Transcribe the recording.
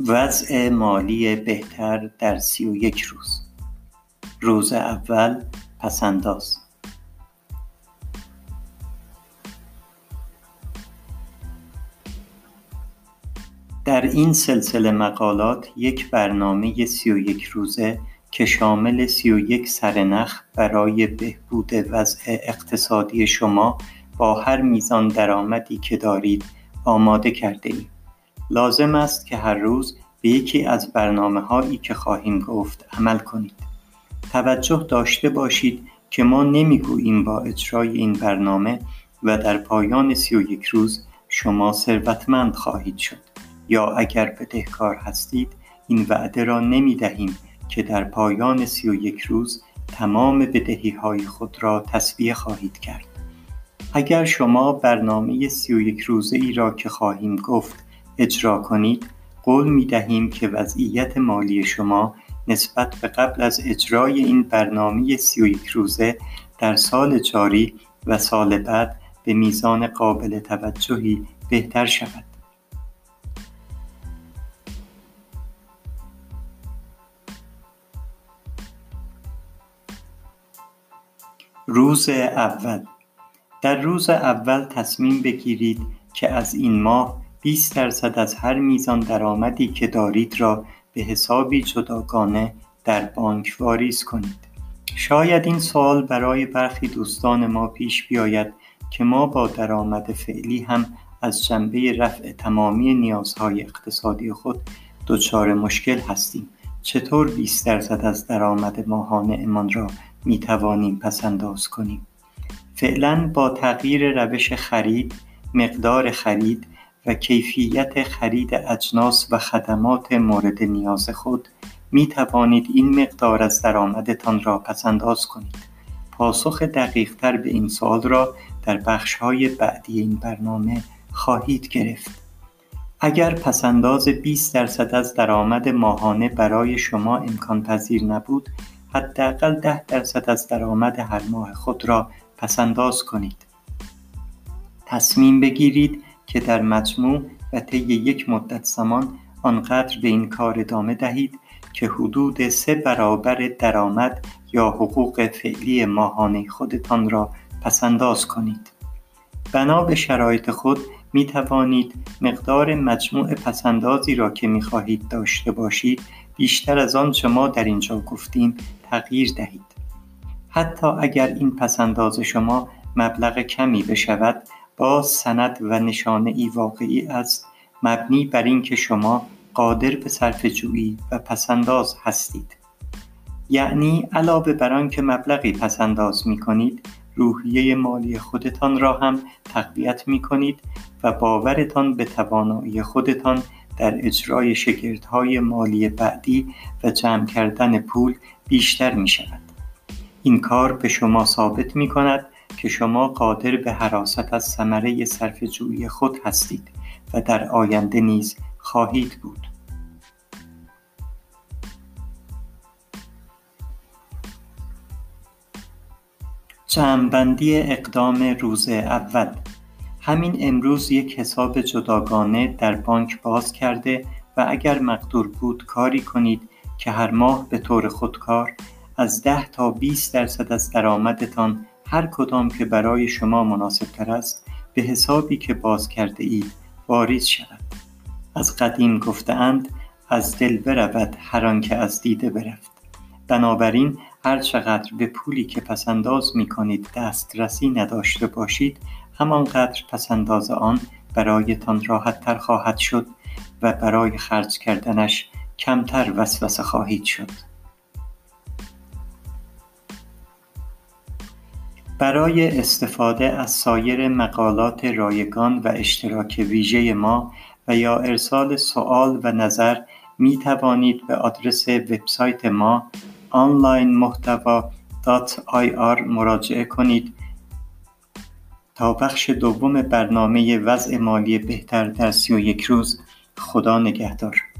وضع مالی بهتر در سی و یک روز روز اول پسنداز در این سلسله مقالات یک برنامه سی و یک روزه که شامل سی و یک سرنخ برای بهبود وضع اقتصادی شما با هر میزان درآمدی که دارید آماده کرده ایم. لازم است که هر روز به یکی از برنامه هایی که خواهیم گفت عمل کنید. توجه داشته باشید که ما نمی‌گوییم با اجرای این برنامه و در پایان سی و یک روز شما ثروتمند خواهید شد یا اگر بدهکار هستید این وعده را نمی دهیم که در پایان سی و یک روز تمام بدهی های خود را تصویه خواهید کرد. اگر شما برنامه سی و یک روزه ای را که خواهیم گفت اجرا کنید قول می دهیم که وضعیت مالی شما نسبت به قبل از اجرای این برنامه سی و یک روزه در سال جاری و سال بعد به میزان قابل توجهی بهتر شود. روز اول در روز اول تصمیم بگیرید که از این ماه 20 درصد از هر میزان درآمدی که دارید را به حسابی جداگانه در بانک واریز کنید. شاید این سوال برای برخی دوستان ما پیش بیاید که ما با درآمد فعلی هم از جنبه رفع تمامی نیازهای اقتصادی خود دچار مشکل هستیم. چطور 20 درصد از درآمد ماهانه امان را می توانیم پسنداز کنیم؟ فعلا با تغییر روش خرید، مقدار خرید و کیفیت خرید اجناس و خدمات مورد نیاز خود می توانید این مقدار از درآمدتان را پسنداز کنید. پاسخ دقیقتر به این سوال را در بخش های بعدی این برنامه خواهید گرفت. اگر پسنداز 20 درصد از درآمد ماهانه برای شما امکان پذیر نبود، حداقل 10 درصد از درآمد هر ماه خود را پسنداز کنید. تصمیم بگیرید که در مجموع و طی یک مدت زمان آنقدر به این کار ادامه دهید که حدود سه برابر درآمد یا حقوق فعلی ماهانه خودتان را پسنداز کنید. بنا به شرایط خود می توانید مقدار مجموع پسندازی را که می خواهید داشته باشید بیشتر از آنچه ما در اینجا گفتیم تغییر دهید. حتی اگر این پسنداز شما مبلغ کمی بشود باز سند و نشانه ای واقعی است مبنی بر اینکه شما قادر به صرف جویی و پسنداز هستید یعنی علاوه بر آنکه مبلغی پسنداز می کنید روحیه مالی خودتان را هم تقویت می کنید و باورتان به توانایی خودتان در اجرای شگردهای مالی بعدی و جمع کردن پول بیشتر می شود. این کار به شما ثابت می کند که شما قادر به حراست از ثمره جویی خود هستید و در آینده نیز خواهید بود. جمعبندی اقدام روز اول همین امروز یک حساب جداگانه در بانک باز کرده و اگر مقدور بود کاری کنید که هر ماه به طور خودکار از ده تا 20 درصد از درآمدتان هر کدام که برای شما مناسب تر است به حسابی که باز کرده اید واریز شود. از قدیم گفتهاند از دل برود هر که از دیده برفت. بنابراین هر چقدر به پولی که پسنداز می کنید دسترسی نداشته باشید همانقدر پسنداز آن برایتان راحت تر خواهد شد و برای خرج کردنش کمتر وسوسه خواهید شد. برای استفاده از سایر مقالات رایگان و اشتراک ویژه ما و یا ارسال سوال و نظر می توانید به آدرس وبسایت ما onlinemحتوا.ir مراجعه کنید. تا بخش دوم برنامه وضع مالی بهتر در سی و یک روز خدا نگهدار.